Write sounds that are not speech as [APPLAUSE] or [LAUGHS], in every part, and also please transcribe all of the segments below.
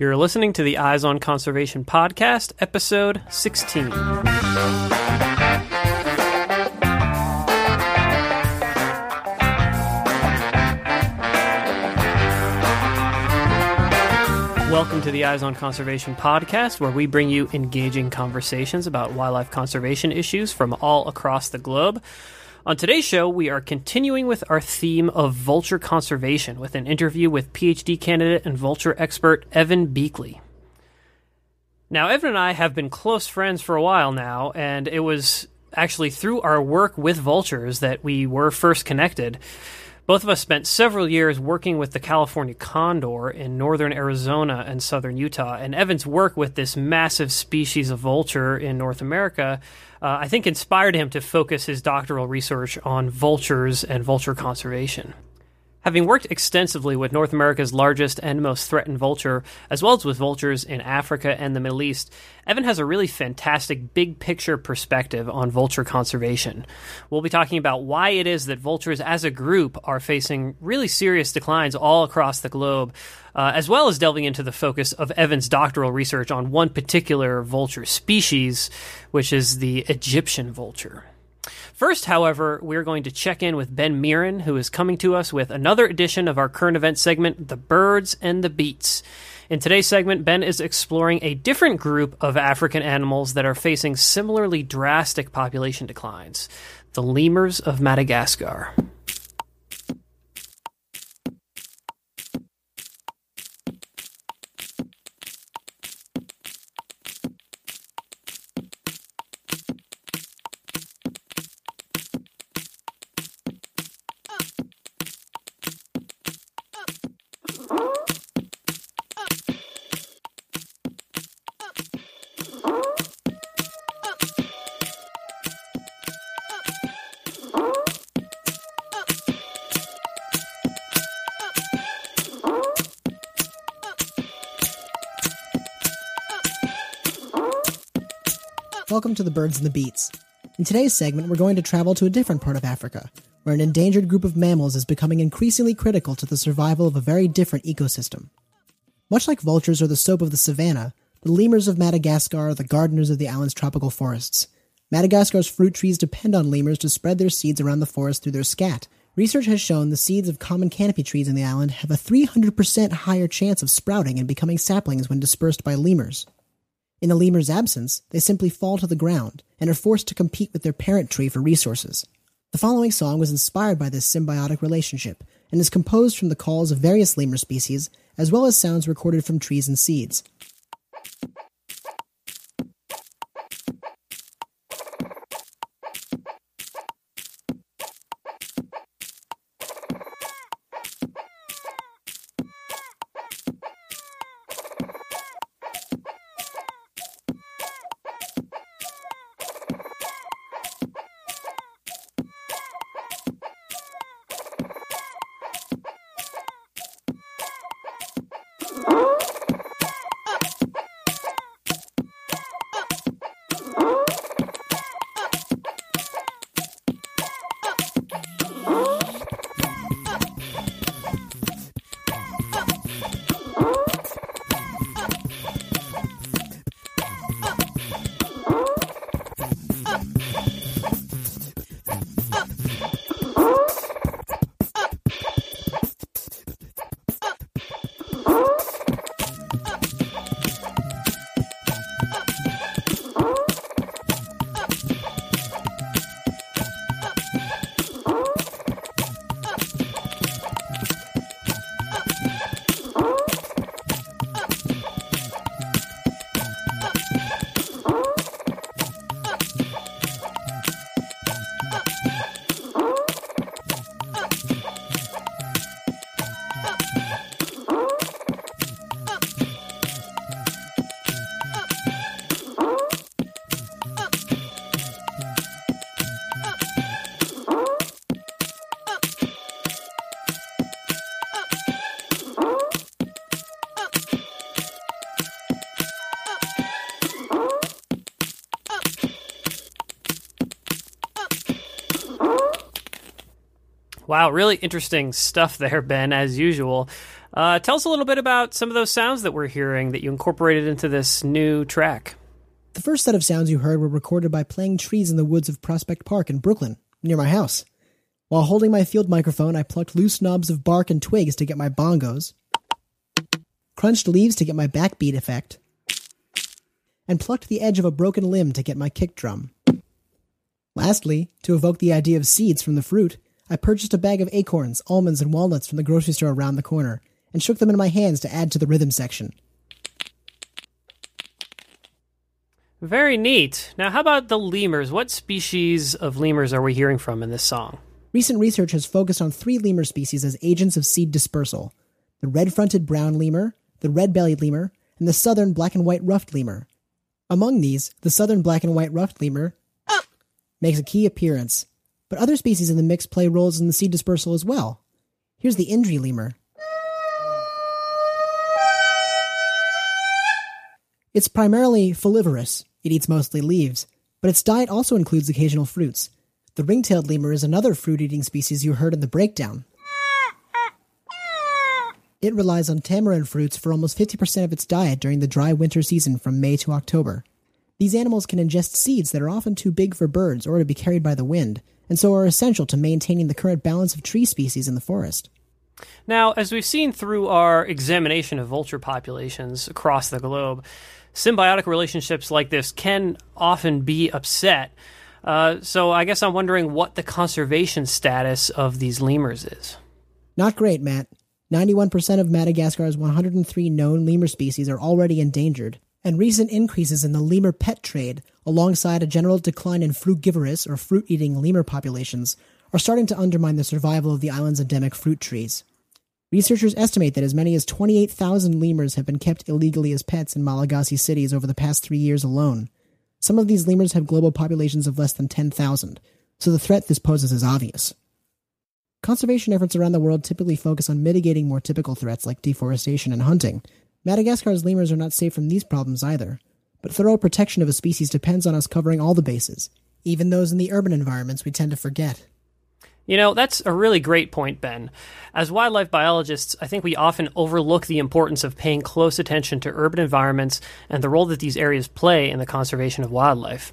You're listening to the Eyes on Conservation podcast, episode 16. Welcome to the Eyes on Conservation podcast, where we bring you engaging conversations about wildlife conservation issues from all across the globe. On today's show, we are continuing with our theme of vulture conservation with an interview with PhD candidate and vulture expert Evan Buechley. Now, Evan and I have been close friends for a while now, and it was actually through our work with vultures that we were first connected. Both of us spent several years working with the California condor in northern Arizona and southern Utah, and Evan's work with this massive species of vulture in North America, uh, I think, inspired him to focus his doctoral research on vultures and vulture conservation. Having worked extensively with North America's largest and most threatened vulture, as well as with vultures in Africa and the Middle East, Evan has a really fantastic big picture perspective on vulture conservation. We'll be talking about why it is that vultures as a group are facing really serious declines all across the globe, uh, as well as delving into the focus of Evan's doctoral research on one particular vulture species, which is the Egyptian vulture. First, however, we're going to check in with Ben Mirren, who is coming to us with another edition of our current event segment, The Birds and the Beats. In today's segment, Ben is exploring a different group of African animals that are facing similarly drastic population declines the lemurs of Madagascar. Welcome to the Birds and the Beats. In today's segment, we're going to travel to a different part of Africa, where an endangered group of mammals is becoming increasingly critical to the survival of a very different ecosystem. Much like vultures or the soap of the savannah, the lemurs of Madagascar are the gardeners of the island's tropical forests. Madagascar's fruit trees depend on lemurs to spread their seeds around the forest through their scat. Research has shown the seeds of common canopy trees in the island have a 300% higher chance of sprouting and becoming saplings when dispersed by lemurs. In the lemur's absence, they simply fall to the ground and are forced to compete with their parent tree for resources. The following song was inspired by this symbiotic relationship and is composed from the calls of various lemur species as well as sounds recorded from trees and seeds. Wow, really interesting stuff there, Ben, as usual. Uh, tell us a little bit about some of those sounds that we're hearing that you incorporated into this new track. The first set of sounds you heard were recorded by playing trees in the woods of Prospect Park in Brooklyn, near my house. While holding my field microphone, I plucked loose knobs of bark and twigs to get my bongos, crunched leaves to get my backbeat effect, and plucked the edge of a broken limb to get my kick drum. Lastly, to evoke the idea of seeds from the fruit, I purchased a bag of acorns, almonds, and walnuts from the grocery store around the corner and shook them in my hands to add to the rhythm section. Very neat. Now, how about the lemurs? What species of lemurs are we hearing from in this song? Recent research has focused on three lemur species as agents of seed dispersal the red fronted brown lemur, the red bellied lemur, and the southern black and white ruffed lemur. Among these, the southern black and white ruffed lemur oh. makes a key appearance, but other species in the mix play roles in the seed dispersal as well. Here's the Indri lemur. It's primarily folivorous. It eats mostly leaves, but its diet also includes occasional fruits. The ring-tailed lemur is another fruit-eating species you heard in the breakdown. It relies on tamarind fruits for almost 50% of its diet during the dry winter season from May to October. These animals can ingest seeds that are often too big for birds or to be carried by the wind, and so are essential to maintaining the current balance of tree species in the forest. Now, as we've seen through our examination of vulture populations across the globe, symbiotic relationships like this can often be upset. Uh, so I guess I'm wondering what the conservation status of these lemurs is. Not great, Matt. 91% of Madagascar's 103 known lemur species are already endangered, and recent increases in the lemur pet trade, alongside a general decline in frugivorous or fruit eating lemur populations, are starting to undermine the survival of the island's endemic fruit trees. Researchers estimate that as many as 28,000 lemurs have been kept illegally as pets in Malagasy cities over the past three years alone. Some of these lemurs have global populations of less than 10,000, so the threat this poses is obvious. Conservation efforts around the world typically focus on mitigating more typical threats like deforestation and hunting. Madagascar's lemurs are not safe from these problems either, but thorough protection of a species depends on us covering all the bases, even those in the urban environments we tend to forget. You know, that's a really great point, Ben. As wildlife biologists, I think we often overlook the importance of paying close attention to urban environments and the role that these areas play in the conservation of wildlife.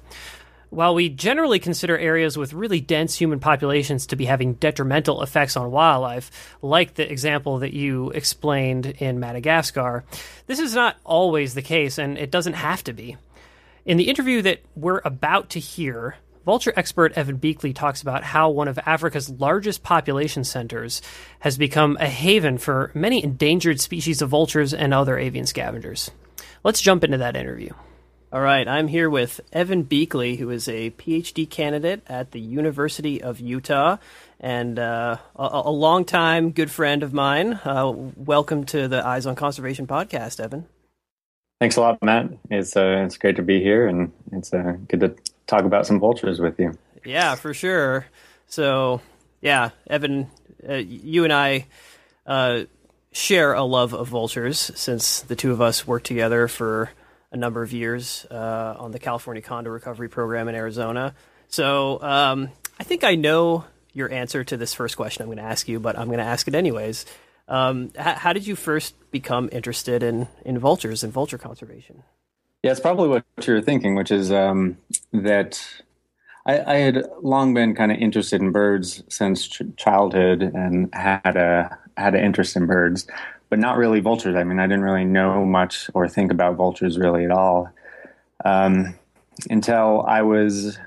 While we generally consider areas with really dense human populations to be having detrimental effects on wildlife, like the example that you explained in Madagascar, this is not always the case, and it doesn't have to be. In the interview that we're about to hear, Vulture expert Evan Buechley talks about how one of Africa's largest population centers has become a haven for many endangered species of vultures and other avian scavengers. Let's jump into that interview. All right, I'm here with Evan Buechley, who is a PhD candidate at the University of Utah and uh, a, a longtime good friend of mine. Uh, welcome to the Eyes on Conservation podcast, Evan. Thanks a lot, Matt. It's uh, it's great to be here, and it's uh, good to talk about some vultures with you. Yeah, for sure. So, yeah, Evan, uh, you and I uh, share a love of vultures since the two of us worked together for a number of years uh, on the California Condor Recovery Program in Arizona. So, um, I think I know your answer to this first question I'm going to ask you, but I'm going to ask it anyways. Um, h- how did you first become interested in, in vultures and vulture conservation? Yeah, it's probably what you're thinking, which is um, that I, I, had long been kind of interested in birds since ch- childhood and had a had an interest in birds, but not really vultures. I mean, I didn't really know much or think about vultures really at all um, until I was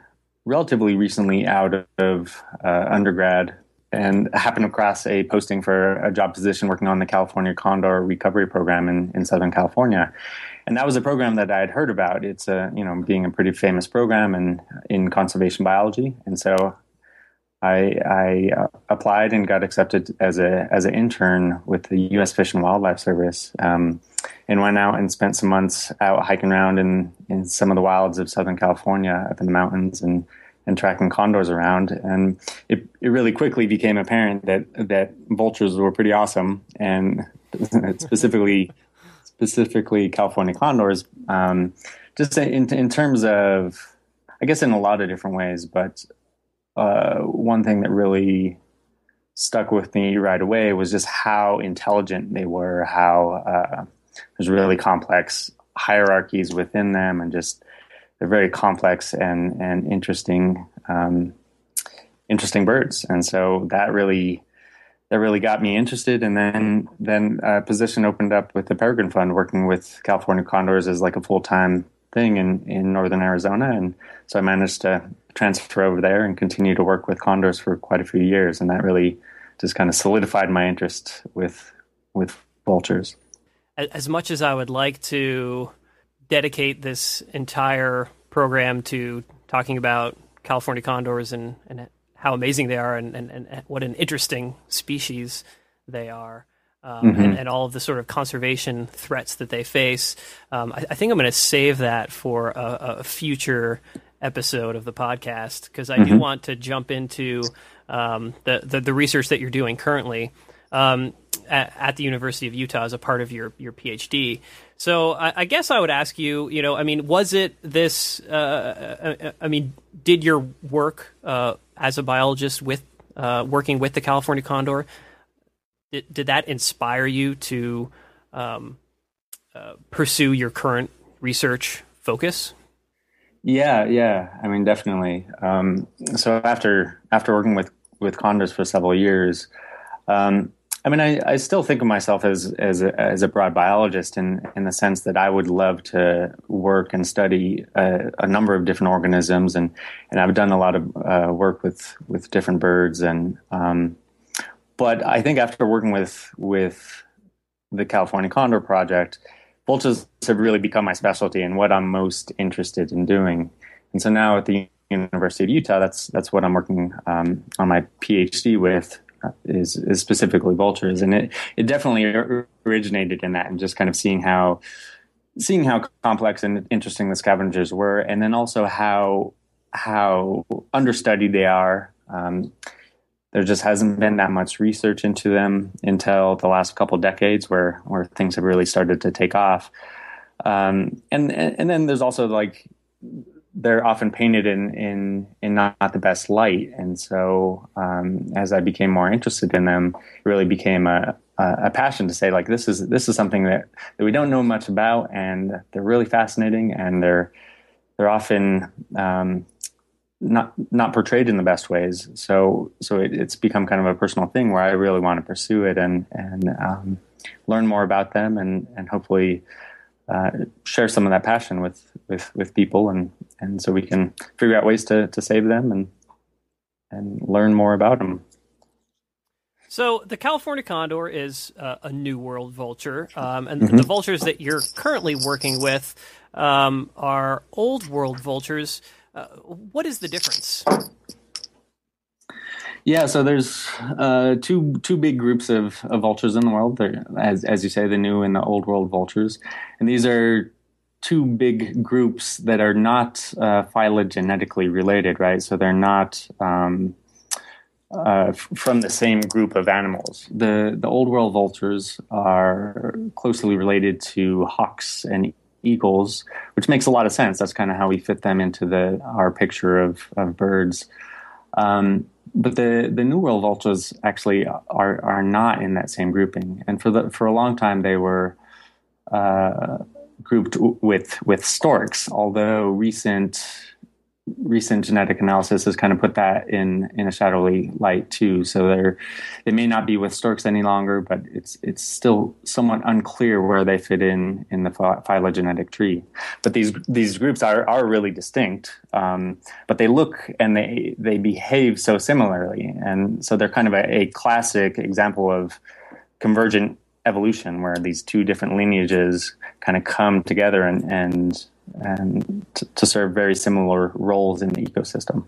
relatively recently out of uh, undergrad and happened across a posting for a job position working on the California Condor Recovery Program in, in Southern California and that was a program that I had heard about. It's a you know being a pretty famous program in in conservation biology, and so I, I uh, applied and got accepted as a as an intern with the U.S. Fish and Wildlife Service, um, and went out and spent some months out hiking around in in some of the wilds of Southern California, up in the mountains, and and tracking condors around. And it it really quickly became apparent that that vultures were pretty awesome, and [LAUGHS] specifically specifically California condors, um, just in, in terms of, I guess, in a lot of different ways. But uh, one thing that really stuck with me right away was just how intelligent they were, how uh, there's really complex hierarchies within them, and just they're very complex and and interesting um, interesting birds. And so that really that really got me interested. And then then a position opened up with the Peregrine Fund, working with California condors as like a full time thing in in northern Arizona, and so I managed to transfer over there and continue to work with condors for quite a few years, and that really just kind of solidified my interest with with vultures. As much as I would like to dedicate this entire program to talking about California condors and, and how amazing they are and, and, and what an interesting species they are um, mm-hmm. and, and, all of the sort of conservation threats that they face. Um, I, I, think I'm going to save that for a, a, future episode of the podcast because I mm-hmm. do want to jump into um, the, the, the research that you're doing currently um, at, at, the University of Utah as a part of your your PhD. So I, I guess I would ask you, you know, I mean, was it this? Uh, I, uh, I, mean, did your work uh, as a biologist with uh, working with the California condor did, did that inspire you to um, uh, pursue your current research focus? Yeah, yeah. I mean, definitely. Um, so after after working with with condors for several years, um, I mean, I, I, still think of myself as as a, as a broad biologist in in the sense that I would love to work and study a, a number of different organisms, and and I've done a lot of uh, work with with different birds, and um, but I think after working with with the California Condor Project, vultures have really become my specialty and what I'm most interested in doing. And so now at the University of Utah, that's that's what I'm working um, on my PhD with uh, is is specifically vultures, and it it definitely originated in that, and just kind of seeing how seeing how complex and interesting the scavengers were, and then also how how understudied they are. Um, there just hasn't been that much research into them until the last couple decades where where things have really started to take off. Um, and and then there's also like they're often painted in in in not, not the best light. And so um, as I became more interested in them it really became a a passion to say like this is this is something that, that we don't know much about and they're really fascinating and they're they're often um, not not portrayed in the best ways. So so it, it's become kind of a personal thing where I really want to pursue it and and um, learn more about them and and hopefully uh, share some of that passion with with with people and and so we can figure out ways to to save them and and learn more about them. So the California condor is uh, a new world vulture, um, and mm-hmm. the vultures that you're currently working with um, are old world vultures. Uh, what is the difference? Yeah, so there's uh, two two big groups of, of vultures in the world. They're, as as you say, the new and the old world vultures, and these are two big groups that are not uh, phylogenetically related, right? So they're not um, uh, f- from the same group of animals. The the old world vultures are closely related to hawks and eagles, which makes a lot of sense. That's kind of how we fit them into the our picture of of birds. Um, but the the New World vultures actually are are not in that same grouping, and for the for a long time they were. Uh, grouped with with storks, although recent recent genetic analysis has kind of put that in in a shadowy light too. So they're they may not be with storks any longer, but it's it's still somewhat unclear where they fit in in the phylogenetic tree. But these these groups are are really distinct, um, but they look and they they behave so similarly, and so they're kind of a, a classic example of convergent evolution where these two different lineages kind of come together and and and to, to serve very similar roles in the ecosystem.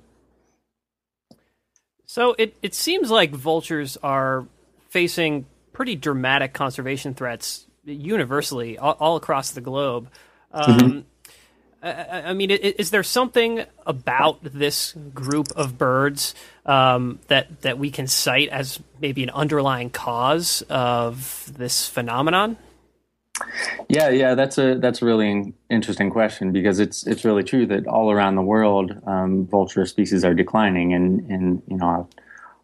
So it, it seems like vultures are facing pretty dramatic conservation threats universally all, all across the globe. Um, mm-hmm. I, I, mean, is there something about this group of birds um, that that we can cite as maybe an underlying cause of this phenomenon? Yeah, yeah, that's a that's a really interesting question because it's it's really true that all around the world, um, vulture species are declining, and and you know,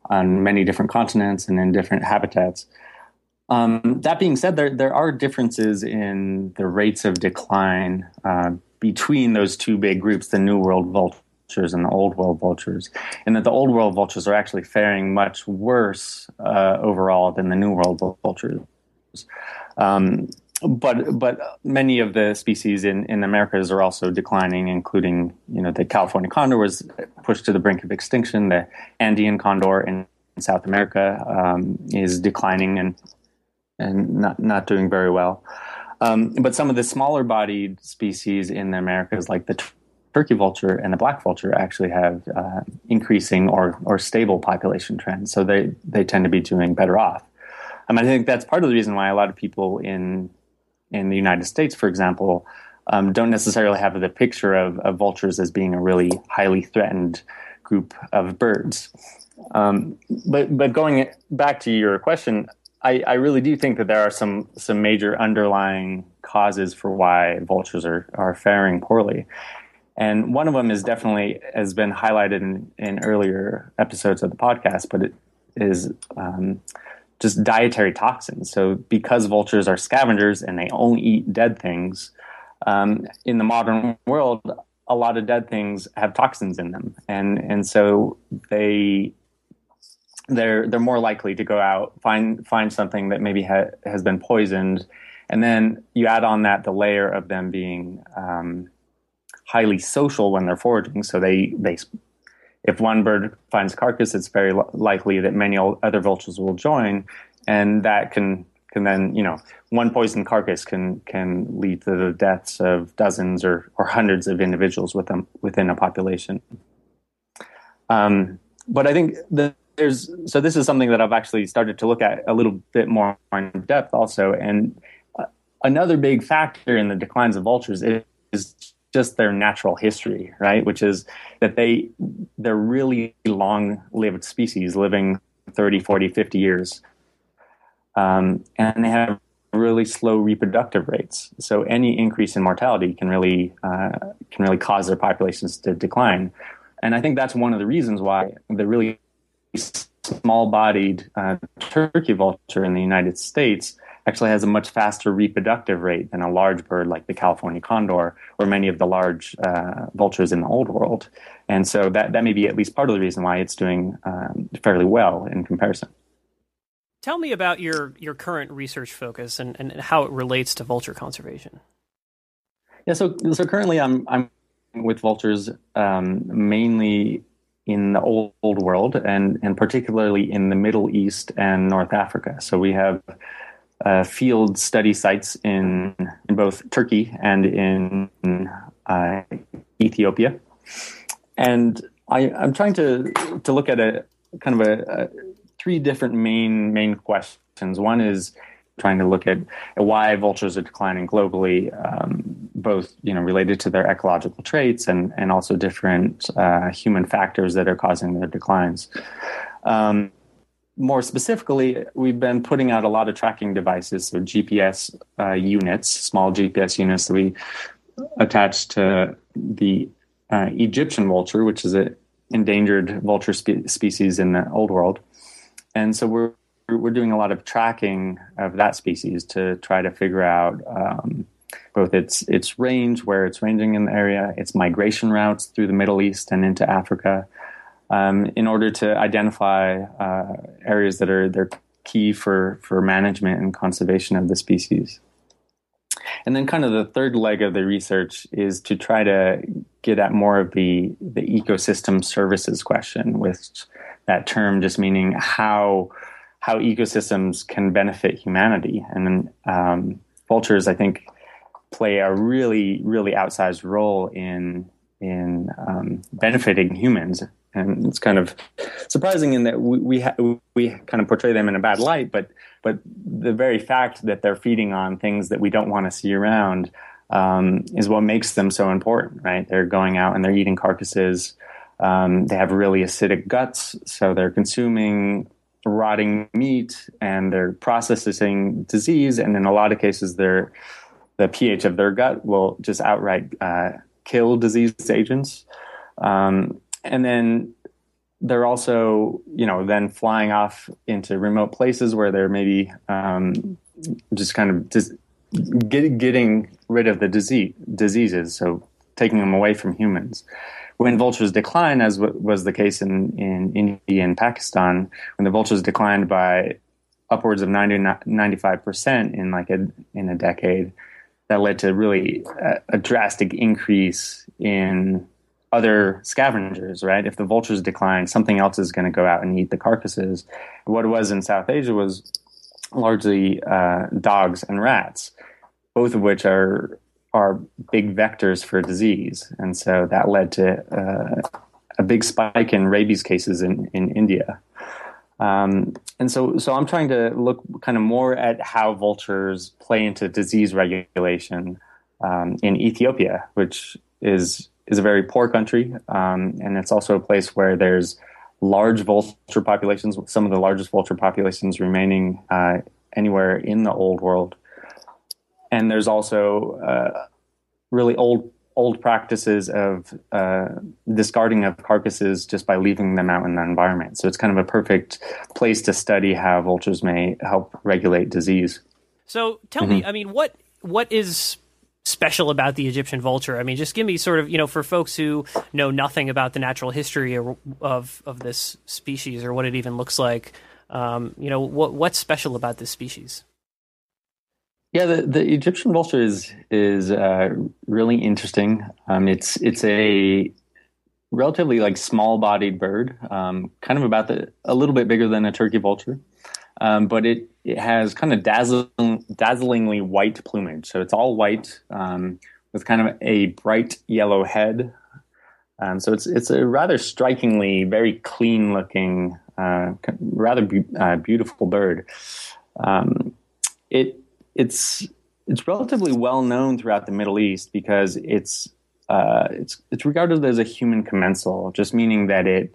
on many different continents and in different habitats. Um, that being said, there there are differences in the rates of decline uh, between those two big groups, the New World vultures and the Old World vultures, and that the Old World vultures are actually faring much worse uh, overall than the New World vultures. Um, but but many of the species in, in Americas are also declining, including you know the California condor was pushed to the brink of extinction. The Andean condor in South America um, is declining and and not not doing very well. Um, but some of the smaller bodied species in the Americas, like the turkey vulture and the black vulture, actually have uh, increasing or or stable population trends. So they they tend to be doing better off. Mean, I think that's part of the reason why a lot of people in in the United States, for example, um, don't necessarily have the picture of, of, vultures as being a really highly threatened group of birds. Um, but but going back to your question, I, I, really do think that there are some some major underlying causes for why vultures are are faring poorly. And one of them is definitely has been highlighted in, in earlier episodes of the podcast, but it is um, just dietary toxins. So because vultures are scavengers and they only eat dead things, um, in the modern world, a lot of dead things have toxins in them, and and so they they're they're more likely to go out find find something that maybe ha- has been poisoned, and then you add on that the layer of them being um, highly social when they're foraging. So they they if one bird finds carcass, it's very likely that many other vultures will join, and that can can then you know one poisoned carcass can can lead to the deaths of dozens or, or hundreds of individuals within within a population. Um, but I think that there's so this is something that I've actually started to look at a little bit more in depth also, and uh, another big factor in the declines of vultures is just their natural history, right? Which is that they they're really long-lived species, living 30, 40, 50 years, um, and they have really slow reproductive rates. So any increase in mortality can really uh, can really cause their populations to decline. And I think that's one of the reasons why the really small-bodied uh, turkey vulture in the United States actually has a much faster reproductive rate than a large bird like the California condor or many of the large uh, vultures in the old world. And so that, that may be at least part of the reason why it's doing um, fairly well in comparison. Tell me about your, your current research focus and, and how it relates to vulture conservation. Yeah, so, so currently I'm, I'm with vultures um, mainly in the old, old world and, and particularly in the Middle East and North Africa. So we have uh, field study sites in, in both Turkey and in uh, Ethiopia. And I, am trying to, to look at a kind of a, a, three different main main questions. One is trying to look at why vultures are declining globally, um, both you know related to their ecological traits and and also different uh, human factors that are causing their declines. Um, more specifically, we've been putting out a lot of tracking devices, so GPS uh, units, small GPS units that we attach to the uh, Egyptian vulture, which is an endangered vulture spe- species in the old world. And so we're we're doing a lot of tracking of that species to try to figure out um, both its its range, where it's ranging in the area, its migration routes through the Middle East and into Africa, um, in order to identify uh, areas that are they're key for for management and conservation of the species. And then, kind of the third leg of the research is to try to get at more of the the ecosystem services question, with that term just meaning how how ecosystems can benefit humanity. And um, vultures, I think, play a really really outsized role in in um, benefiting humans and it's kind of surprising in that we we, ha- we kind of portray them in a bad light, but but the very fact that they're feeding on things that we don't want to see around um, is what makes them so important, right? They're going out and they're eating carcasses. Um, they have really acidic guts, so they're consuming rotting meat and they're processing disease. And in a lot of cases, their the pH of their gut will just outright uh, kill disease agents. Um, and then they're also, you know, then flying off into remote places where they're maybe um, just kind of get, getting rid of the disease diseases, so taking them away from humans. When vultures decline, as w- was the case in, in India and Pakistan, when the vultures declined by upwards of 90, 95% in like a, in a decade, that led to really a, a drastic increase in other scavengers, right? If the vultures decline, something else is going to go out and eat the carcasses. What it was in South Asia was largely uh, dogs and rats, both of which are are big vectors for disease, and so that led to uh, a big spike in rabies cases in in India. Um, and so, so I'm trying to look kind of more at how vultures play into disease regulation um, in Ethiopia, which is is a very poor country, um, and it's also a place where there's large vulture populations, some of the largest vulture populations remaining uh, anywhere in the old world. And there's also uh, really old old practices of uh, discarding of carcasses just by leaving them out in the environment. So it's kind of a perfect place to study how vultures may help regulate disease. So tell mm-hmm. me, I mean, what what is special about the Egyptian vulture? I mean, just give me sort of, you know, for folks who know nothing about the natural history of of this species or what it even looks like, um, you know, what what's special about this species? Yeah, the, the Egyptian vulture is is uh, really interesting. Um, it's it's a relatively like small bodied bird, um, kind of about the a little bit bigger than a turkey vulture, um, but it it has kind of dazzling, dazzlingly white plumage. So it's all white um, with kind of a bright yellow head. Um, so it's it's a rather strikingly very clean looking, uh, rather be- uh, beautiful bird. Um, it it's it's relatively well known throughout the Middle East because it's uh, it's it's regarded as a human commensal, just meaning that it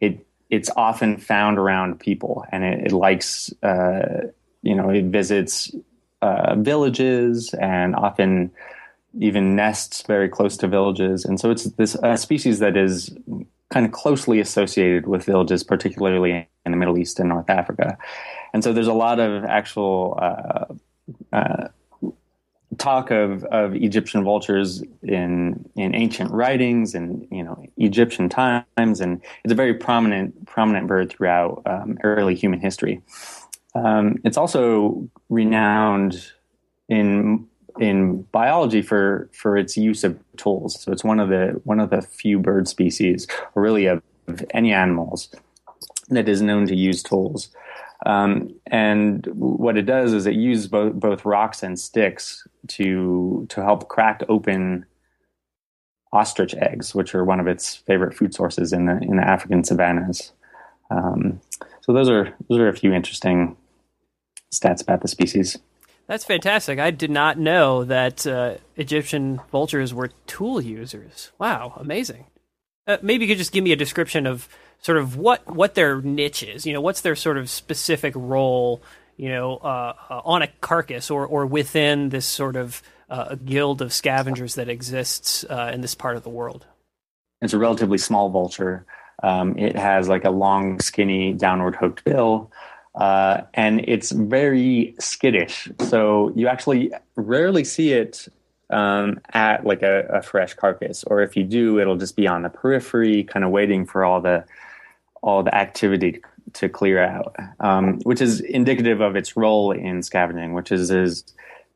it it's often found around people, and it, it likes uh, you know it visits uh, villages and often even nests very close to villages, and so it's this uh, species that is kind of closely associated with villages, particularly in the Middle East and North Africa. And so there's a lot of actual uh, uh, talk of, of Egyptian vultures in in ancient writings and you know Egyptian times, and it's a very prominent prominent bird throughout um, early human history. Um, it's also renowned in in biology for for its use of tools. So it's one of the one of the few bird species, really of, of any animals, that is known to use tools. Um, and what it does is it uses both, both rocks and sticks to to help crack open ostrich eggs, which are one of its favorite food sources in the in the African savannas. Um, so those are those are a few interesting stats about the species. That's fantastic. I did not know that uh, Egyptian vultures were tool users. Wow, amazing. Uh, maybe you could just give me a description of sort of what what their niche is. You know, what's their sort of specific role? You know, uh, uh, on a carcass or or within this sort of uh, guild of scavengers that exists uh, in this part of the world. It's a relatively small vulture. Um, it has like a long, skinny, downward hooked bill. Uh, and it's very skittish. So you actually rarely see it um, at like a, a, fresh carcass, or if you do, it'll just be on the periphery, kind of waiting for all the all the activity to clear out, um, which is indicative of its role in scavenging, which is is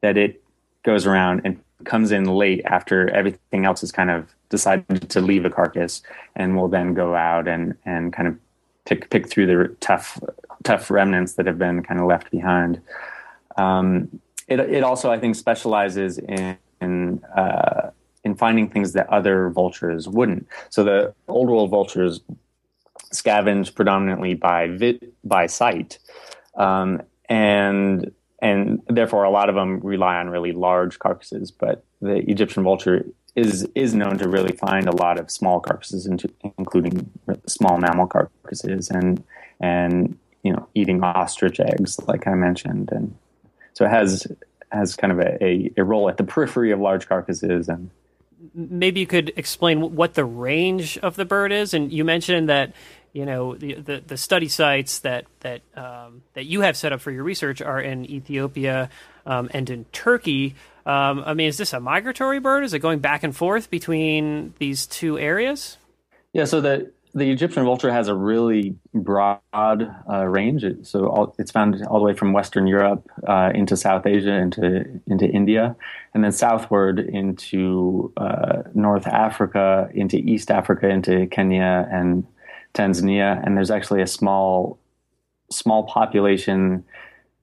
that it goes around and comes in late after everything else has kind of decided to leave a carcass, and will then go out and and kind of pick pick through the tough tough remnants that have been kind of left behind. Um, it it also I think specializes in in, uh, in finding things that other vultures wouldn't. So the old world vultures scavenge predominantly by by sight, um, and and therefore a lot of them rely on really large carcasses. But the Egyptian vulture is is known to really find a lot of small carcasses, including small mammal carcasses, and and you know eating ostrich eggs, like I mentioned, and so it has has kind of a, a, a role at the periphery of large carcasses and maybe you could explain what the range of the bird is and you mentioned that you know the, the, the study sites that that um, that you have set up for your research are in Ethiopia um, and in Turkey. Um, I mean, is this a migratory bird? Is it going back and forth between these two areas? Yeah, so the the Egyptian vulture has a really broad uh, range. So all, it's found all the way from Western Europe uh, into South Asia, into into India, and then southward into uh, North Africa, into East Africa, into Kenya and Tanzania. And there's actually a small small population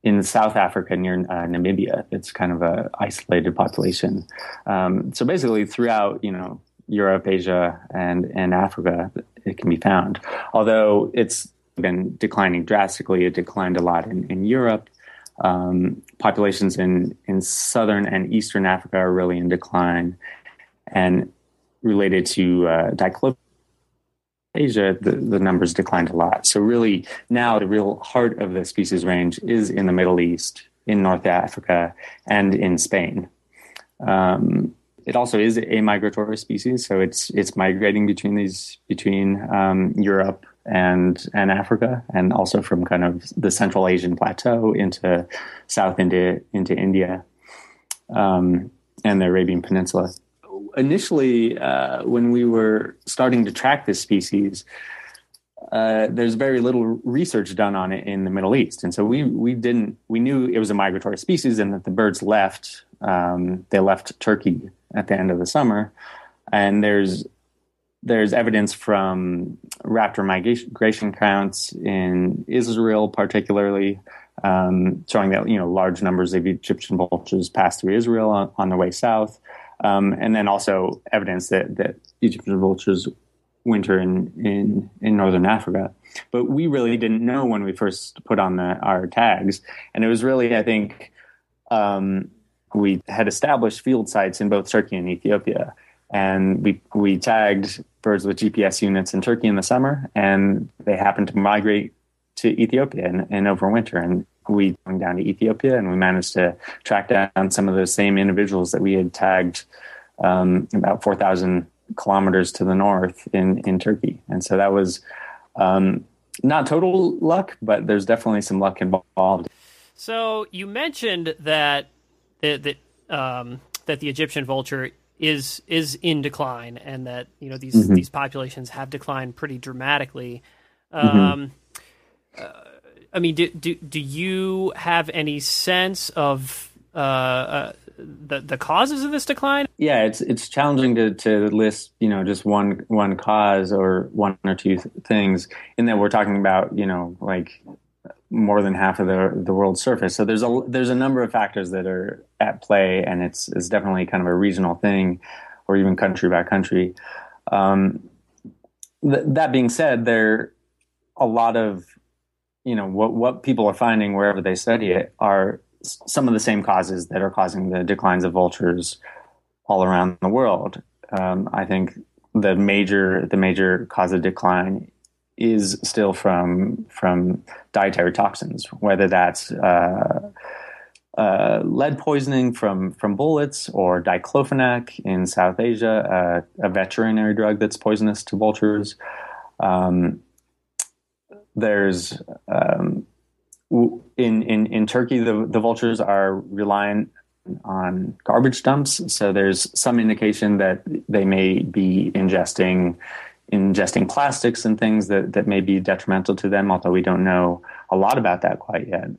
in South Africa near uh, Namibia. It's kind of a isolated population. Um, so basically, throughout you know Europe, Asia, and and Africa, it can be found. Although it's been declining drastically, it declined a lot in, in Europe. Um, populations in in southern and eastern Africa are really in decline, and related to uh, Asia, the, the numbers declined a lot. So really now the real heart of the species range is in the Middle East, in North Africa, and in Spain. Um, it also is a migratory species, so it's it's migrating between these between um, Europe and and Africa, and also from kind of the Central Asian plateau into South into into India um, and the Arabian Peninsula. Initially, uh, when we were starting to track this species, uh, there's very little research done on it in the Middle East, and so we we didn't we knew it was a migratory species and that the birds left um, they left Turkey at the end of the summer, and there's there's evidence from raptor migration counts in Israel, particularly um, showing that you know large numbers of Egyptian vultures pass through Israel on, on their way south, um, and then also evidence that that Egyptian vultures winter in, in in northern Africa. But we really didn't know when we first put on the, our tags, and it was really I think. Um, we had established field sites in both Turkey and Ethiopia. And we, we tagged birds with GPS units in Turkey in the summer, and they happened to migrate to Ethiopia and, and overwinter. And we went down to Ethiopia, and we managed to track down some of those same individuals that we had tagged um, about 4,000 kilometers to the north in, in Turkey. And so that was um, not total luck, but there's definitely some luck involved. So you mentioned that that that, um, that the Egyptian vulture is is in decline, and that you know these mm-hmm. these populations have declined pretty dramatically. Mm-hmm. Um, uh, I mean, do, do do you have any sense of uh, uh, the the causes of this decline? Yeah, it's it's challenging to, to list you know just one one cause or one or two th- things in that we're talking about you know like more than half of the the world's surface. So there's a there's a number of factors that are at play, and it's it's definitely kind of a regional thing, or even country by country. Um, th- that being said, there a lot of you know what what people are finding wherever they study it are some of the same causes that are causing the declines of vultures all around the world. Um, I think the major the major cause of decline is still from from dietary toxins, whether that's uh, uh, lead poisoning from from bullets or diclofenac in South Asia, uh, a veterinary drug that's poisonous to vultures. Um, there's um, in in in Turkey, the the vultures are reliant on garbage dumps, so there's some indication that they may be ingesting ingesting plastics and things that, that may be detrimental to them, although we don't know a lot about that quite yet.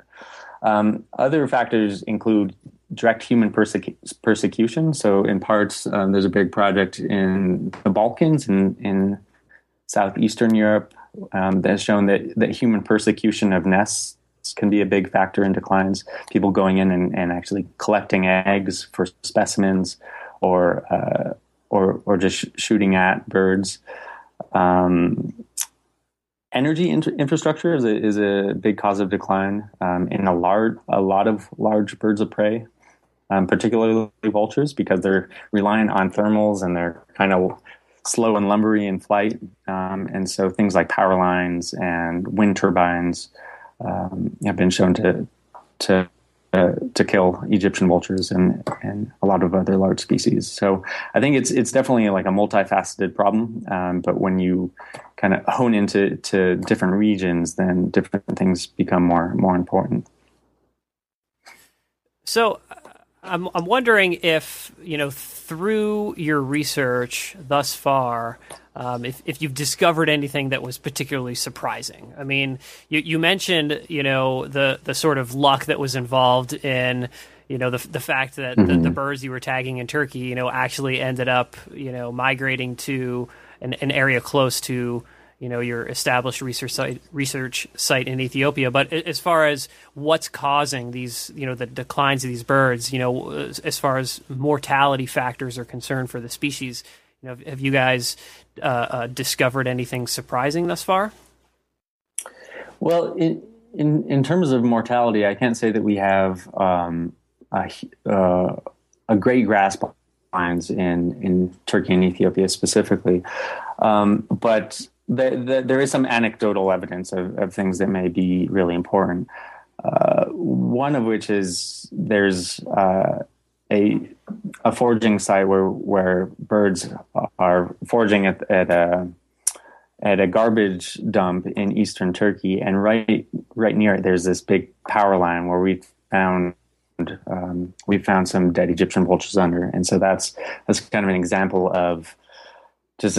Um, other factors include direct human persecu- persecution. So, in parts, um, there's a big project in the Balkans and in, in southeastern Europe um, that has shown that, that human persecution of nests can be a big factor in declines. People going in and, and actually collecting eggs for specimens or, uh, or, or just sh- shooting at birds. Um, energy infrastructure is a, is a big cause of decline um, in a large a lot of large birds of prey, um, particularly vultures, because they're reliant on thermals and they're kind of slow and lumbery in flight, um, and so things like power lines and wind turbines um, have been shown to to to kill Egyptian vultures and and a lot of other large species. So I think it's it's definitely like a multifaceted problem. Um, but when you kind of hone into to different regions, then different things become more more important. So I'm I'm wondering if you know through your research thus far, um, if if you've discovered anything that was particularly surprising. I mean, you you mentioned you know the the sort of luck that was involved in you know the the fact that mm-hmm. the, the, mm-hmm. birds you were tagging in Turkey you know actually ended up you know migrating to an, an area close to you know your established research site research site in Ethiopia. But as far as what's causing these you know the declines of these birds, you know as far as mortality factors are concerned for the species, you know have you guys uh, uh, discovered anything surprising thus far? Well, in, in in terms of mortality, I can't say that we have um, a, uh, a great grasp on lines in in Turkey and Ethiopia specifically, um, but the, the, there is some anecdotal evidence of, of, things that may be really important. Uh, one of which is there's uh, a a foraging site where where birds are foraging at, at a at a garbage dump in eastern Turkey, and right right near it there's this big power line where we found um, we found some dead Egyptian vultures under, and so that's that's kind of an example of just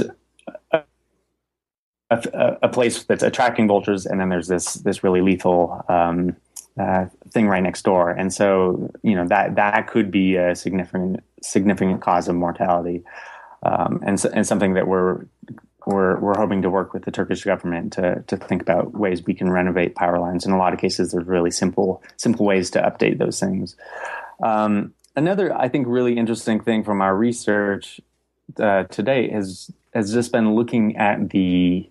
a, a, place that's attracting vultures, and then there's this this really lethal um, uh, thing right next door, and so you know that that could be a significant significant cause of mortality, um, and and something that we're we're we're hoping to work with the Turkish government to to think about ways we can renovate power lines. In a lot of cases, there's really simple simple ways to update those things. Um, another, I think, really interesting thing from our research uh, has has just been looking at the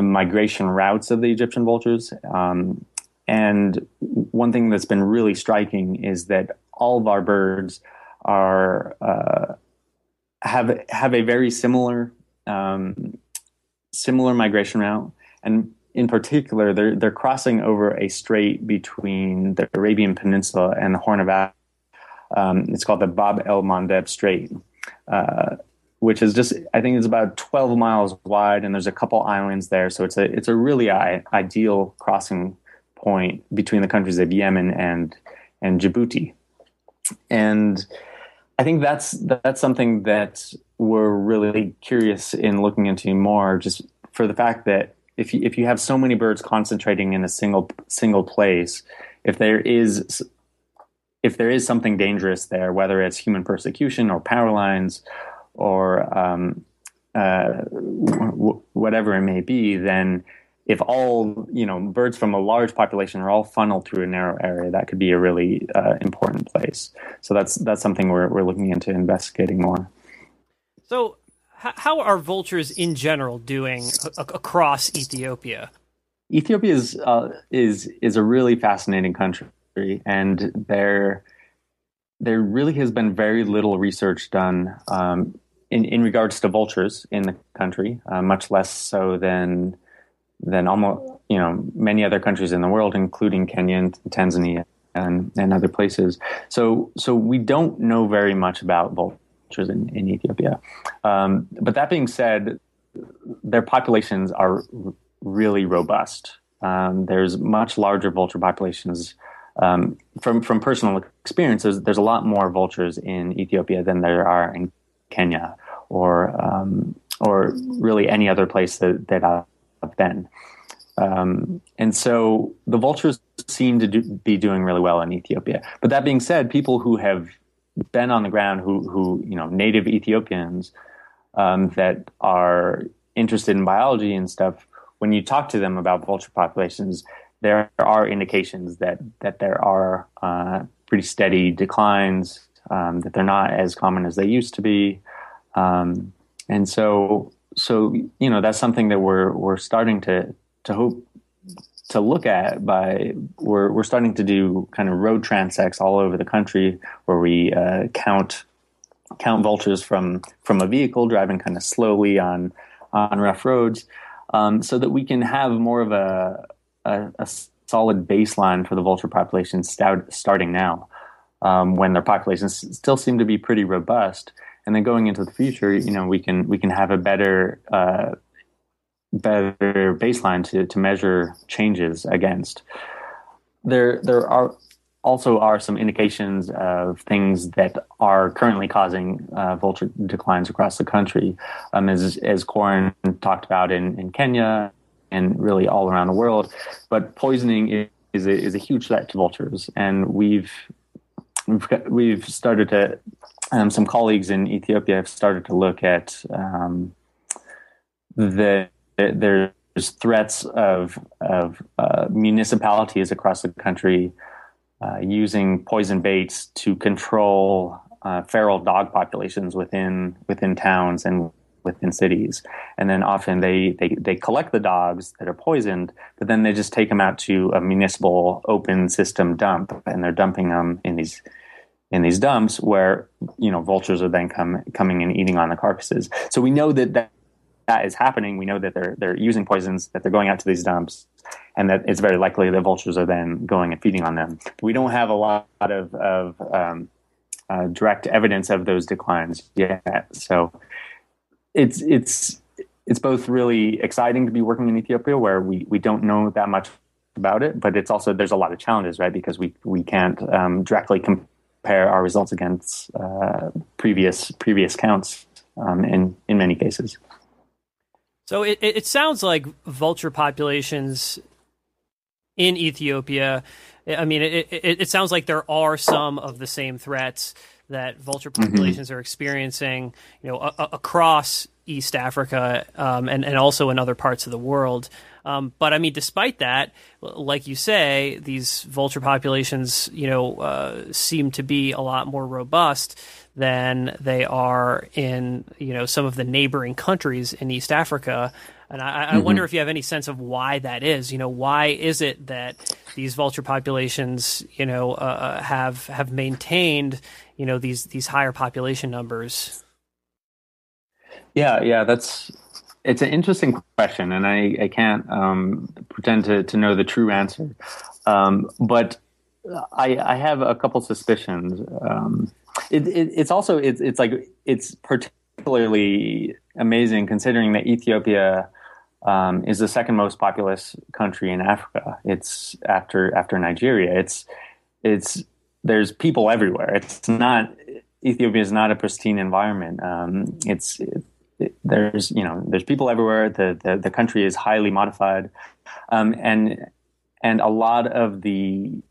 the migration routes of the Egyptian vultures. Um, and one thing that's been really striking is that all of our birds are uh, have have a very similar um, similar migration route, and in particular, they're they're crossing over a strait between the Arabian Peninsula and the Horn of Africa. Um, it's called the Bab el Mandeb Strait. Uh, which is just I think it's about 12 miles wide, and there's a couple islands there. So it's a it's a really I- ideal crossing point between the countries of Yemen and and Djibouti, and I think that's that's something that we're really curious in looking into more, just for the fact that if you, if you have so many birds concentrating in a single single place, if there is if there is something dangerous there, whether it's human persecution or power lines or um, uh, w- whatever it may be, then if all you know birds from a large population are all funneled through a narrow area, that could be a really uh, important place. So that's that's something we're we're looking into investigating more. So, how are vultures in general doing a- across Ethiopia? Ethiopia is uh, is is a really fascinating country, and there there really has been very little research done um, in, in regards to vultures in the country, uh, much less so than than almost you know many other countries in the world, including Kenya and Tanzania and, and other places. So so we don't know very much about vultures in, in Ethiopia. Um, but that being said, their populations are really robust. Um, there's much larger vulture populations. Um, from from personal experiences, there's a lot more vultures in Ethiopia than there are in Kenya or um, or really any other place that, that I've been. Um, and so the vultures seem to do, be doing really well in Ethiopia. But that being said, people who have been on the ground, who who you know native Ethiopians um, that are interested in biology and stuff, when you talk to them about vulture populations, there are indications that that there are uh, pretty steady declines, um, that they're not as common as they used to be, um, and so, so you know, that's something that we're we're starting to to hope to look at by we're we're starting to do kind of road transects all over the country where we uh, count count vultures from from a vehicle driving kind of slowly on on rough roads, um, so that we can have more of a, a, a solid baseline for the vulture population start, starting now, um, when their populations still seem to be pretty robust. And then going into the future, you know, we can we can have a better uh, better baseline to, to measure changes against. There there are also are some indications of things that are currently causing uh, vulture declines across the country, um, as as Corinne talked about in, in Kenya and really all around the world. But poisoning is a, is a huge threat to vultures, and we've we've, we've started to um, some colleagues in Ethiopia have started to look at um, the there's threats of of uh, municipalities across the country uh, using poison baits to control uh, feral dog populations within within towns and within cities. And then often they, they, they collect the dogs that are poisoned, but then they just take them out to a municipal open system dump, and they're dumping them in these in these dumps where you know vultures are then come, coming and eating on the carcasses. So we know that, that that is happening. We know that they're they're using poisons, that they're going out to these dumps, and that it's very likely that vultures are then going and feeding on them. We don't have a lot of, of um, uh, direct evidence of those declines yet. So it's it's it's both really exciting to be working in Ethiopia, where we we don't know that much about it, but it's also there's a lot of challenges, right? Because we we can't um, directly compare our results against uh, previous previous counts um, in in many cases. So it, it sounds like vulture populations in Ethiopia. I mean, it, it, it, sounds like there are some of the same threats that vulture mm-hmm. populations mm-hmm. are experiencing, you know, a, a, across East Africa um, and and also in other parts of the world. Um, but I mean, despite that, like you say, these vulture populations, you know, uh, seem to be a lot more robust than they are in you know some of the neighboring countries in East Africa. And I, I mm-hmm. wonder if you have any sense of why that is. You know, why is it that these vulture populations, you know, uh, uh have have maintained, you know, these these higher population numbers? Yeah, yeah, that's it's an interesting question, and I, I can't um, pretend to, to know the true answer. Um, but I, I have a couple suspicions. Um, it, it, it's also it's it's like it's particularly amazing considering that Ethiopia um, is the second most populous country in Africa. It's after after Nigeria. It's it's there's people everywhere. It's not Ethiopia is not a pristine environment. Um, it's it, there's you know there's people everywhere. The the, the country is highly modified, um, and and a lot of the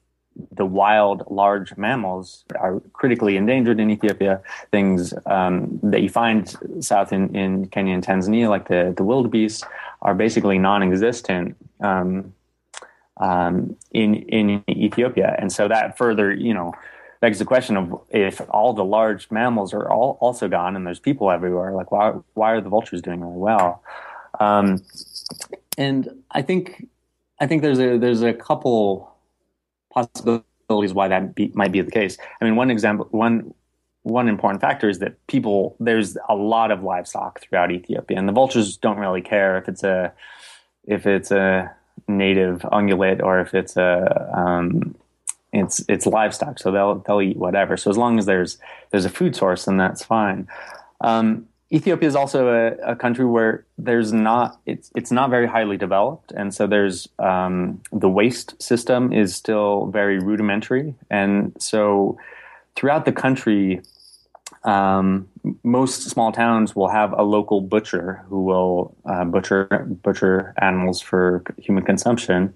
the wild large mammals are critically endangered in Ethiopia. Things um, that you find south in, in Kenya and Tanzania, like the, the wildebeest, are basically non existent um, um, in, in Ethiopia. And so that further, you know, begs the question of if all the large mammals are all also gone and there's people everywhere, like why, why are the vultures doing really well? Um, and I think I think there's a there's a couple possibilities why that be, might be the case. I mean, one example, one one important factor is that people there's a lot of livestock throughout Ethiopia, and the vultures don't really care if it's a if it's a native ungulate or if it's a um, it's it's livestock, so they'll they'll eat whatever. So as long as there's there's a food source, then that's fine. Um, Ethiopia is also a, a, country where there's not it's it's not very highly developed, and so there's um, the waste system is still very rudimentary, and so throughout the country, um, most small towns will have a local butcher who will uh, butcher butcher animals for human consumption,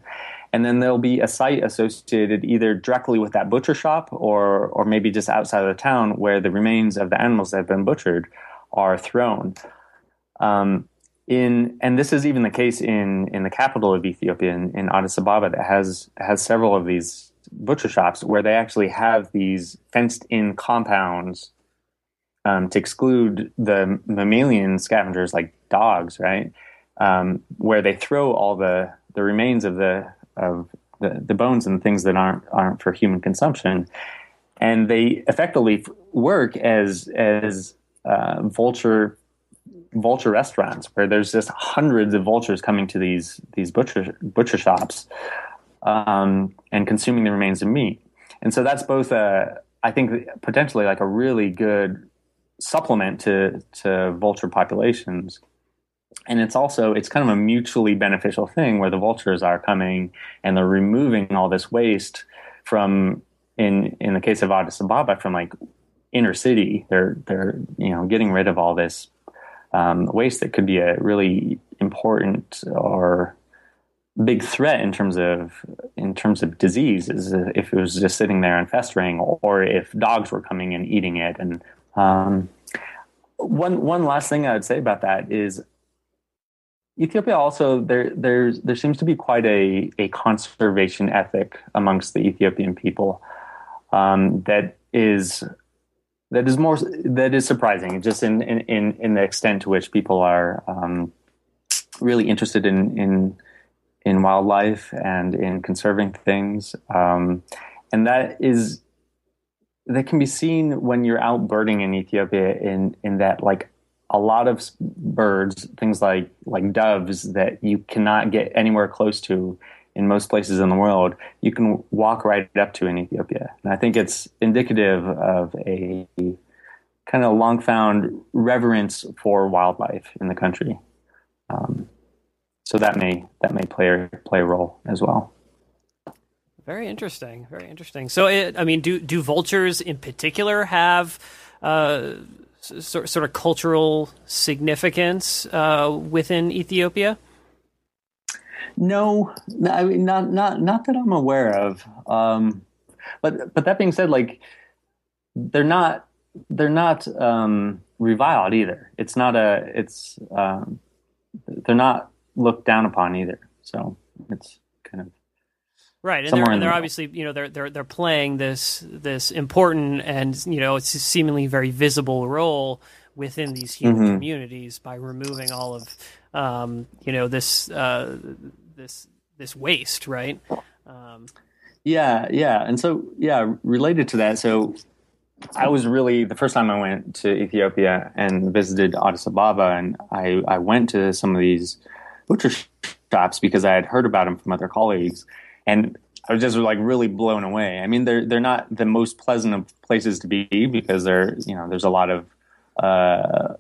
and then there'll be a site associated either directly with that butcher shop or or maybe just outside of the town where the remains of the animals that have been butchered are thrown. Um, in and this is even the case in in the capital of Ethiopia, in, in Addis Ababa, that has has several of these butcher shops where they actually have these fenced in compounds um, to exclude the mammalian scavengers like dogs, right? Um, where they throw all the the remains of the of the, the bones and things that aren't aren't for human consumption, and they effectively work as as uh, vulture vulture restaurants where there's just hundreds of vultures coming to these these butcher butcher shops um, and consuming the remains of meat. And so that's both a, I think, potentially like a really good supplement to to vulture populations. And it's also it's kind of a mutually beneficial thing where the vultures are coming and they're removing all this waste from in in the case of Addis Ababa from like inner city. They're they're you know getting rid of all this um, waste that could be a really important or big threat in terms of in terms of disease is if it was just sitting there and festering or if dogs were coming and eating it and um, one one last thing I would say about that is Ethiopia also there there's there seems to be quite a a conservation ethic amongst the Ethiopian people um, that is that is more that is surprising just in in in the extent to which people are um, really interested in in in wildlife and in conserving things. Um, and that is that can be seen when you're out birding in Ethiopia in in that like a lot of birds, things like like doves that you cannot get anywhere close to in most places in the world, you can walk right up to in Ethiopia. And I think it's indicative of a kind of long found reverence for wildlife in the country. Um, so that may that may play play a role as well. Very interesting. Very interesting. So, it, I mean, do do vultures in particular have uh, sort of cultural significance uh, within Ethiopia? No, I mean, not not not that I'm aware of. Um, but but that being said, like they're not they're not um, reviled either. It's not a it's um, they're not looked down upon either. So it's right, and they're, and they're obviously you know they're they're they're playing this this important and you know it's seemingly very visible role within these human mm-hmm. communities by removing all of um, you know this uh, this this waste, right? Um, yeah, yeah, and so yeah, related to that, so I was really the first time I went to Ethiopia and visited Addis Ababa, and I I went to some of these butcher shops because I had heard about them from other colleagues, and I was just like really blown away. I mean, they're they're not the most pleasant of places to be because they're you know there's a lot of uh,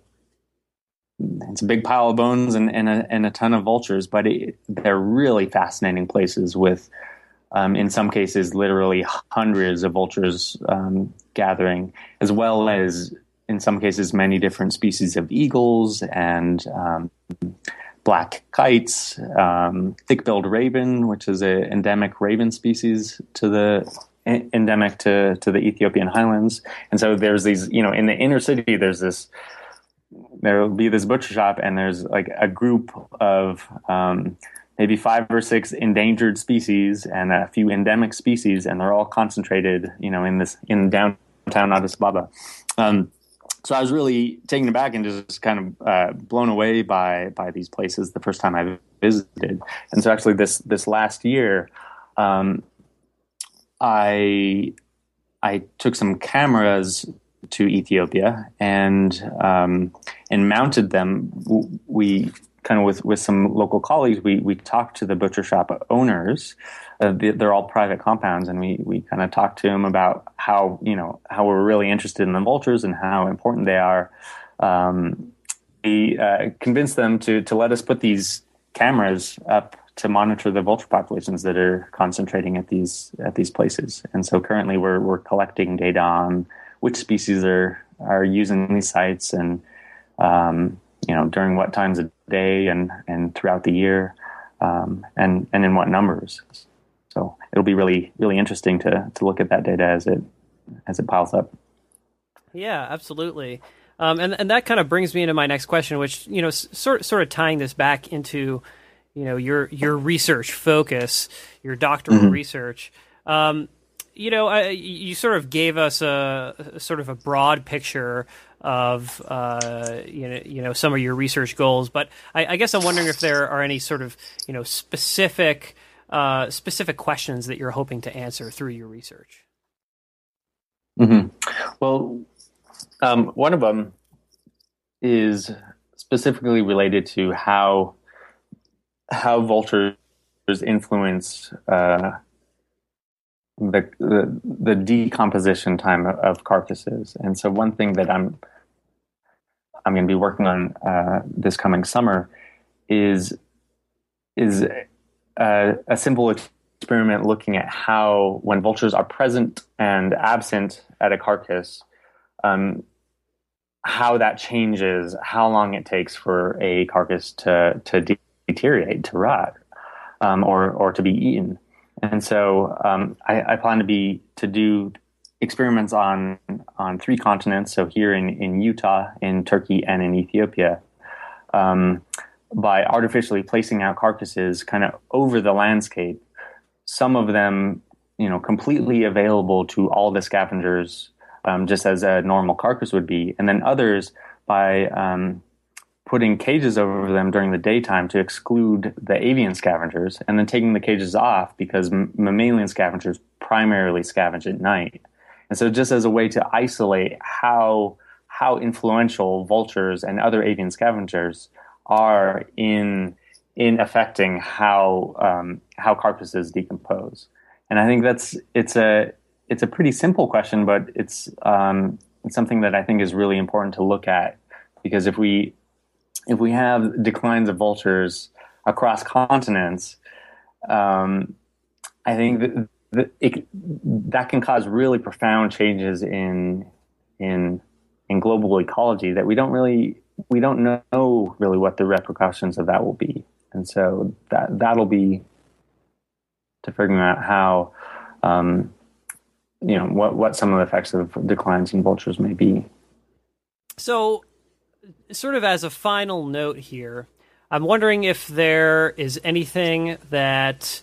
it's a big pile of bones and and a, and a ton of vultures, but it, they're really fascinating places with. Um, in some cases, literally hundreds of vultures um, gathering, as well as in some cases many different species of eagles and um, black kites, um, thick-billed raven, which is an endemic raven species to the endemic to, to the Ethiopian highlands. And so there's these, you know, in the inner city, there's this, there will be this butcher shop and there's like a group of um, maybe five or six endangered species and a few endemic species, and they're all concentrated, you know, in this, in downtown Addis Ababa. Um, so I was really taken aback and just kind of uh, blown away by by these places the first time I visited. And so actually this this last year, um, I I took some cameras to Ethiopia and um, and mounted them. We kind of with with some local colleagues, we we talked to the butcher shop owners uh, they're all private compounds, and we we kind of talked to them about how you know how we're really interested in the vultures and how important they are. Um, we uh, convinced them to to let us put these cameras up to monitor the vulture populations that are concentrating at these at these places. And so currently we're we're collecting data on which species are are using these sites and um, you know during what times of day and and throughout the year um, and and in what numbers. So it'll be really really interesting to to look at that data as it as it piles up. Yeah, absolutely. Um, and and that kind of brings me into my next question, which you know, sort sort of tying this back into you know your your research focus, your doctoral mm-hmm. research. Um, you know, I, you sort of gave us a, a, sort of a broad picture of uh, you know you know some of your research goals, but I, I guess I'm wondering if there are any sort of you know specific uh, specific questions that you're hoping to answer through your research. Mm-hmm. Well, um, one of them is specifically related to how how vultures influence uh, the, the, the decomposition time of carcasses. And so, one thing that I'm I'm going to be working on uh, this coming summer is is a, a simple experiment looking at how when vultures are present and absent at a carcass, um, how that changes, how long it takes for a carcass to to deteriorate, to rot, um, or or to be eaten. And so um, I, I, plan to be to do experiments on on three continents. So here in in Utah, in Turkey, and in Ethiopia, um, by artificially placing out carcasses kind of over the landscape. Some of them, you know, completely available to all the scavengers, um, just as a normal carcass would be, and then others by um, putting cages over them during the daytime to exclude the avian scavengers, and then taking the cages off because mammalian scavengers primarily scavenge at night. And so, just as a way to isolate how how influential vultures and other avian scavengers are in in affecting how um, how carcasses decompose. And I think that's it's a it's a pretty simple question, but it's um, it's something that I think is really important to look at because if we if we have declines of vultures across continents, um, I think that, that, it, that can cause really profound changes in in in global ecology that we don't really we don't know really what the repercussions of that will be, and so that that'll be to figuring out how um, you know what what some of the effects of declines in vultures may be. So sort of as a final note here, I'm wondering if there is anything that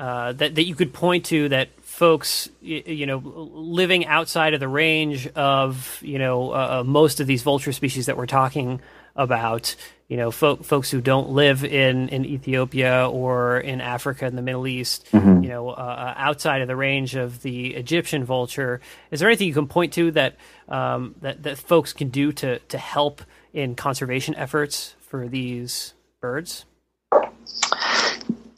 uh, that that you could point to that folks, you, you know, living outside of the range of you know uh, uh, most of these vulture species that we're talking about, you know, fo- folks who don't live in, in Ethiopia or in Africa in the Middle East, mm-hmm. you know, uh, uh, outside of the range of the Egyptian vulture. Is there anything you can point to that um, that that folks can do to to help in conservation efforts for these birds?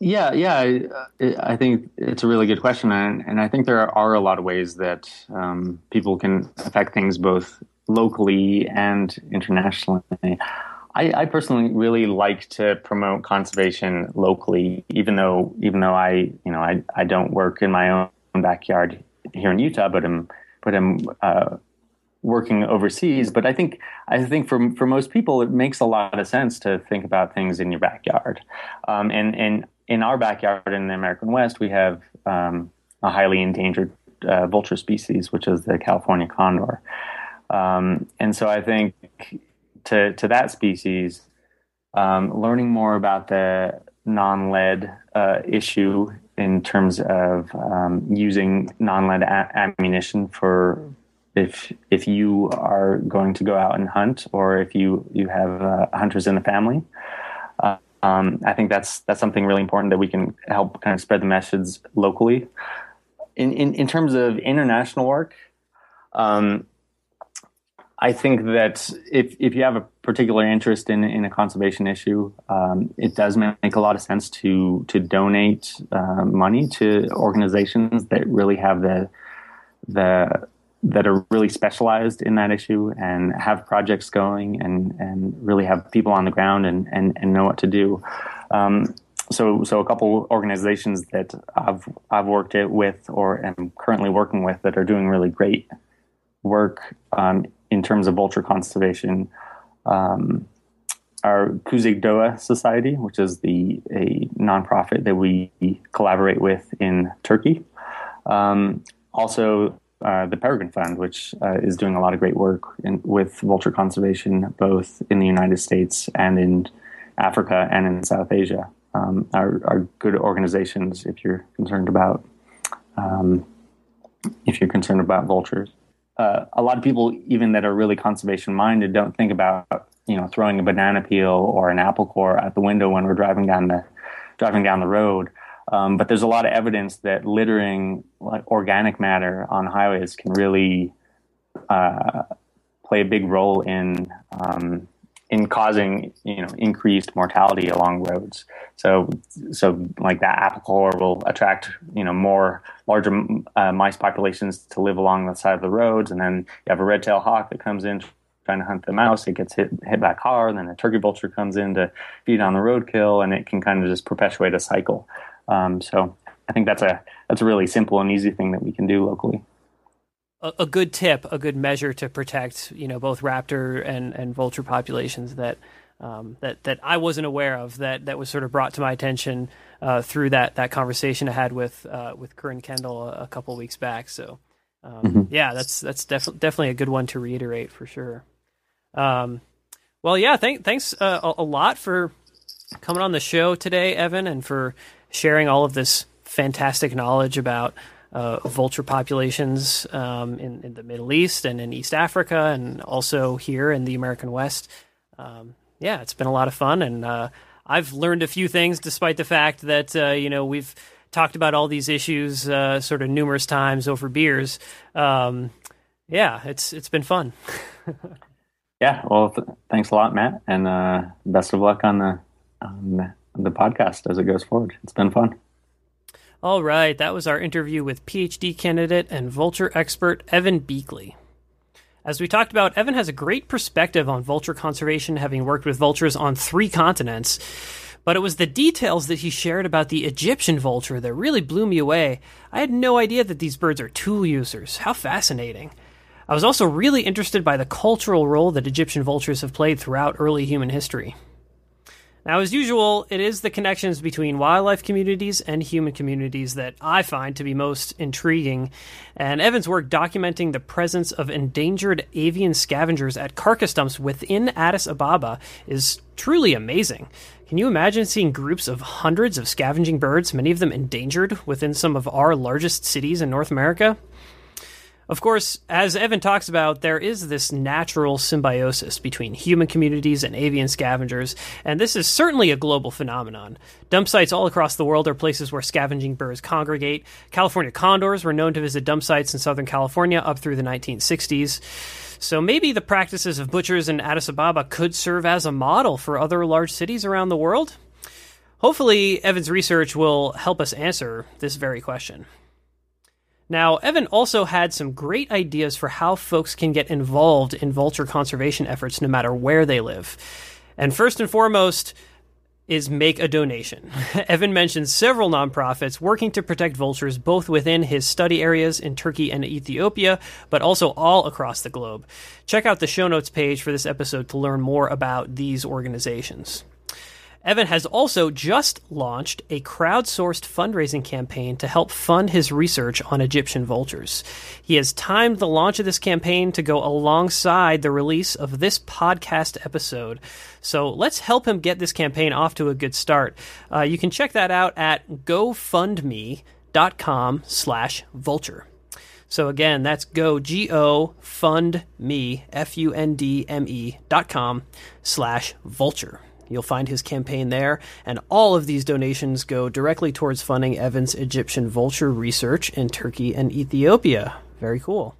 Yeah, yeah, I, I, think it's a really good question, and, and I think there are a lot of ways that um, people can affect things both locally and internationally. I, I, personally really like to promote conservation locally, even though even though I you know I, I don't work in my own backyard here in Utah, but I'm but I'm uh, working overseas. But I think I think for for most people, it makes a lot of sense to think about things in your backyard. Um, and and in our backyard in the American West, we have um, a highly endangered uh, vulture species, which is the California condor. Um, and so I think to to that species, um, learning more about the non-lead uh, issue in terms of um, using non-lead a- ammunition for if if you are going to go out and hunt, or if you you have uh, hunters in the family. Um, I think that's that's something really important that we can help kind of spread the message locally. In in, in terms of international work, um, I think that if if you have a particular interest in in a conservation issue, um, it does make a lot of sense to to donate uh, money to organizations that really have the the that are really specialized in that issue and have projects going and, and really have people on the ground and, and, and know what to do. Um, so, so a couple organizations that I've I've worked with or am currently working with that are doing really great work um, in terms of vulture conservation um, are Kuzey Doğa Society, which is the a nonprofit that we collaborate with in Turkey. Um, also, uh, the Peregrine Fund, which uh, is doing a lot of great work in, with vulture conservation, both in the United States and in Africa and in South Asia, um, are, are, good organizations if you're concerned about um, if you're concerned about vultures. Uh, a lot of people, even that are really conservation minded, don't think about you know throwing a banana peel or an apple core out the window when we're driving down the driving down the road. Um, but there's a lot of evidence that littering like organic matter on highways can really uh, play a big role in um, in causing you know increased mortality along roads. So so like that apicore will attract you know more larger uh, mice populations to live along the side of the roads, and then you have a red-tailed hawk that comes in trying to hunt the mouse. It gets hit hit back car, and then a turkey vulture comes in to feed on the roadkill, and it can kind of just perpetuate a cycle. Um, so I think that's a that's a really simple and easy thing that we can do locally a, a, good tip, a good measure to protect, you know, both raptor and, and vulture populations that um, that that I wasn't aware of that that was sort of brought to my attention uh, through that that conversation I had with uh, with Corinne Kendall a, a couple weeks back. So um, mm-hmm. yeah, that's that's def- definitely a good one to reiterate for sure. Um, well, yeah, thank, thanks uh, a, a lot for coming on the show today, Evan, and for sharing all of this fantastic knowledge about uh, vulture populations um, in, in, the Middle East and in East Africa, and also here in the American West. Um, yeah, it's been a lot of fun, and uh, I've learned a few things, despite the fact that uh, you know we've talked about all these issues uh, sort of numerous times over beers. Um, yeah, it's it's been fun. [LAUGHS] yeah, well, th- thanks a lot, Matt, and uh, best of luck on the on the podcast as it goes forward. It's been fun. All right, that was our interview with PhD candidate and vulture expert Evan Buechley. As we talked about, Evan has a great perspective on vulture conservation, having worked with vultures on three continents. But it was the details that he shared about the Egyptian vulture that really blew me away. I had no idea that these birds are tool users. How fascinating. I was also really interested by the cultural role that Egyptian vultures have played throughout early human history. Now, as usual, it is the connections between wildlife communities and human communities that I find to be most intriguing. And Evan's work documenting the presence of endangered avian scavengers at carcass dumps within Addis Ababa is truly amazing. Can you imagine seeing groups of hundreds of scavenging birds, many of them endangered, within some of our largest cities in North America? Of course, as Evan talks about, there is this natural symbiosis between human communities and avian scavengers, and this is certainly a global phenomenon. Dump sites all across the world are places where scavenging birds congregate. California condors were known to visit dump sites in Southern California up through the 1960s. So maybe the practices of butchers in Addis Ababa could serve as a model for other large cities around the world? Hopefully, Evan's research will help us answer this very question. Now, Evan also had some great ideas for how folks can get involved in vulture conservation efforts no matter where they live. And first and foremost, is make a donation. [LAUGHS] Evan mentions several nonprofits working to protect vultures both within his study areas in Turkey and Ethiopia, but also all across the globe. Check out the show notes page for this episode to learn more about these organizations. Evan has also just launched a crowdsourced fundraising campaign to help fund his research on Egyptian vultures. He has timed the launch of this campaign to go alongside the release of this podcast episode. So let's help him get this campaign off to a good start. Uh, you can check that out at gofundme.com slash vulture. So again, that's go g o fund me f u n d m e dot com slash vulture. You'll find his campaign there, and all of these donations go directly towards funding Evan's Egyptian vulture research in Turkey and Ethiopia. Very cool.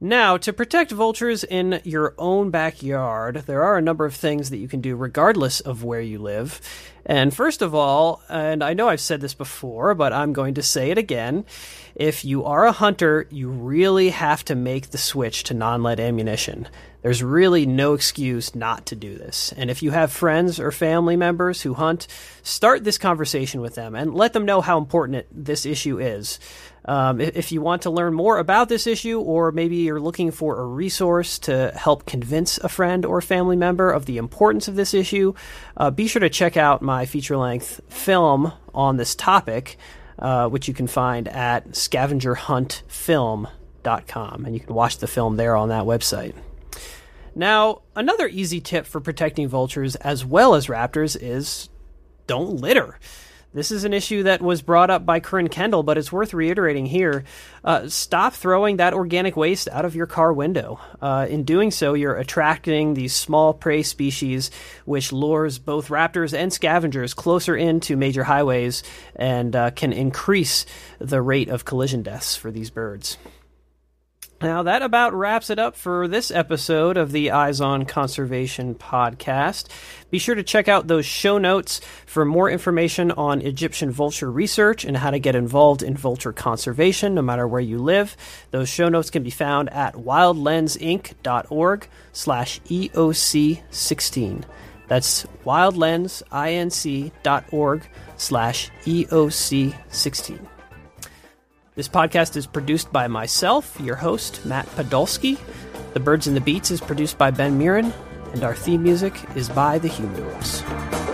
Now, to protect vultures in your own backyard, there are a number of things that you can do regardless of where you live. And first of all, and I know I've said this before, but I'm going to say it again if you are a hunter, you really have to make the switch to non lead ammunition. There's really no excuse not to do this. And if you have friends or family members who hunt, start this conversation with them and let them know how important it, this issue is. Um, if you want to learn more about this issue, or maybe you're looking for a resource to help convince a friend or family member of the importance of this issue, uh, be sure to check out my feature length film on this topic, uh, which you can find at scavengerhuntfilm.com. And you can watch the film there on that website. Now, another easy tip for protecting vultures as well as raptors is don't litter. This is an issue that was brought up by Corinne Kendall, but it's worth reiterating here. Uh, stop throwing that organic waste out of your car window. Uh, in doing so, you're attracting these small prey species, which lures both raptors and scavengers closer into major highways and uh, can increase the rate of collision deaths for these birds. Now, that about wraps it up for this episode of the Eyes on Conservation podcast. Be sure to check out those show notes for more information on Egyptian vulture research and how to get involved in vulture conservation no matter where you live. Those show notes can be found at wildlensinc.org slash EOC16. That's wildlensinc.org slash EOC16. This podcast is produced by myself, your host, Matt Podolsky. The Birds and the Beats is produced by Ben Murin, and our theme music is by the Humidors.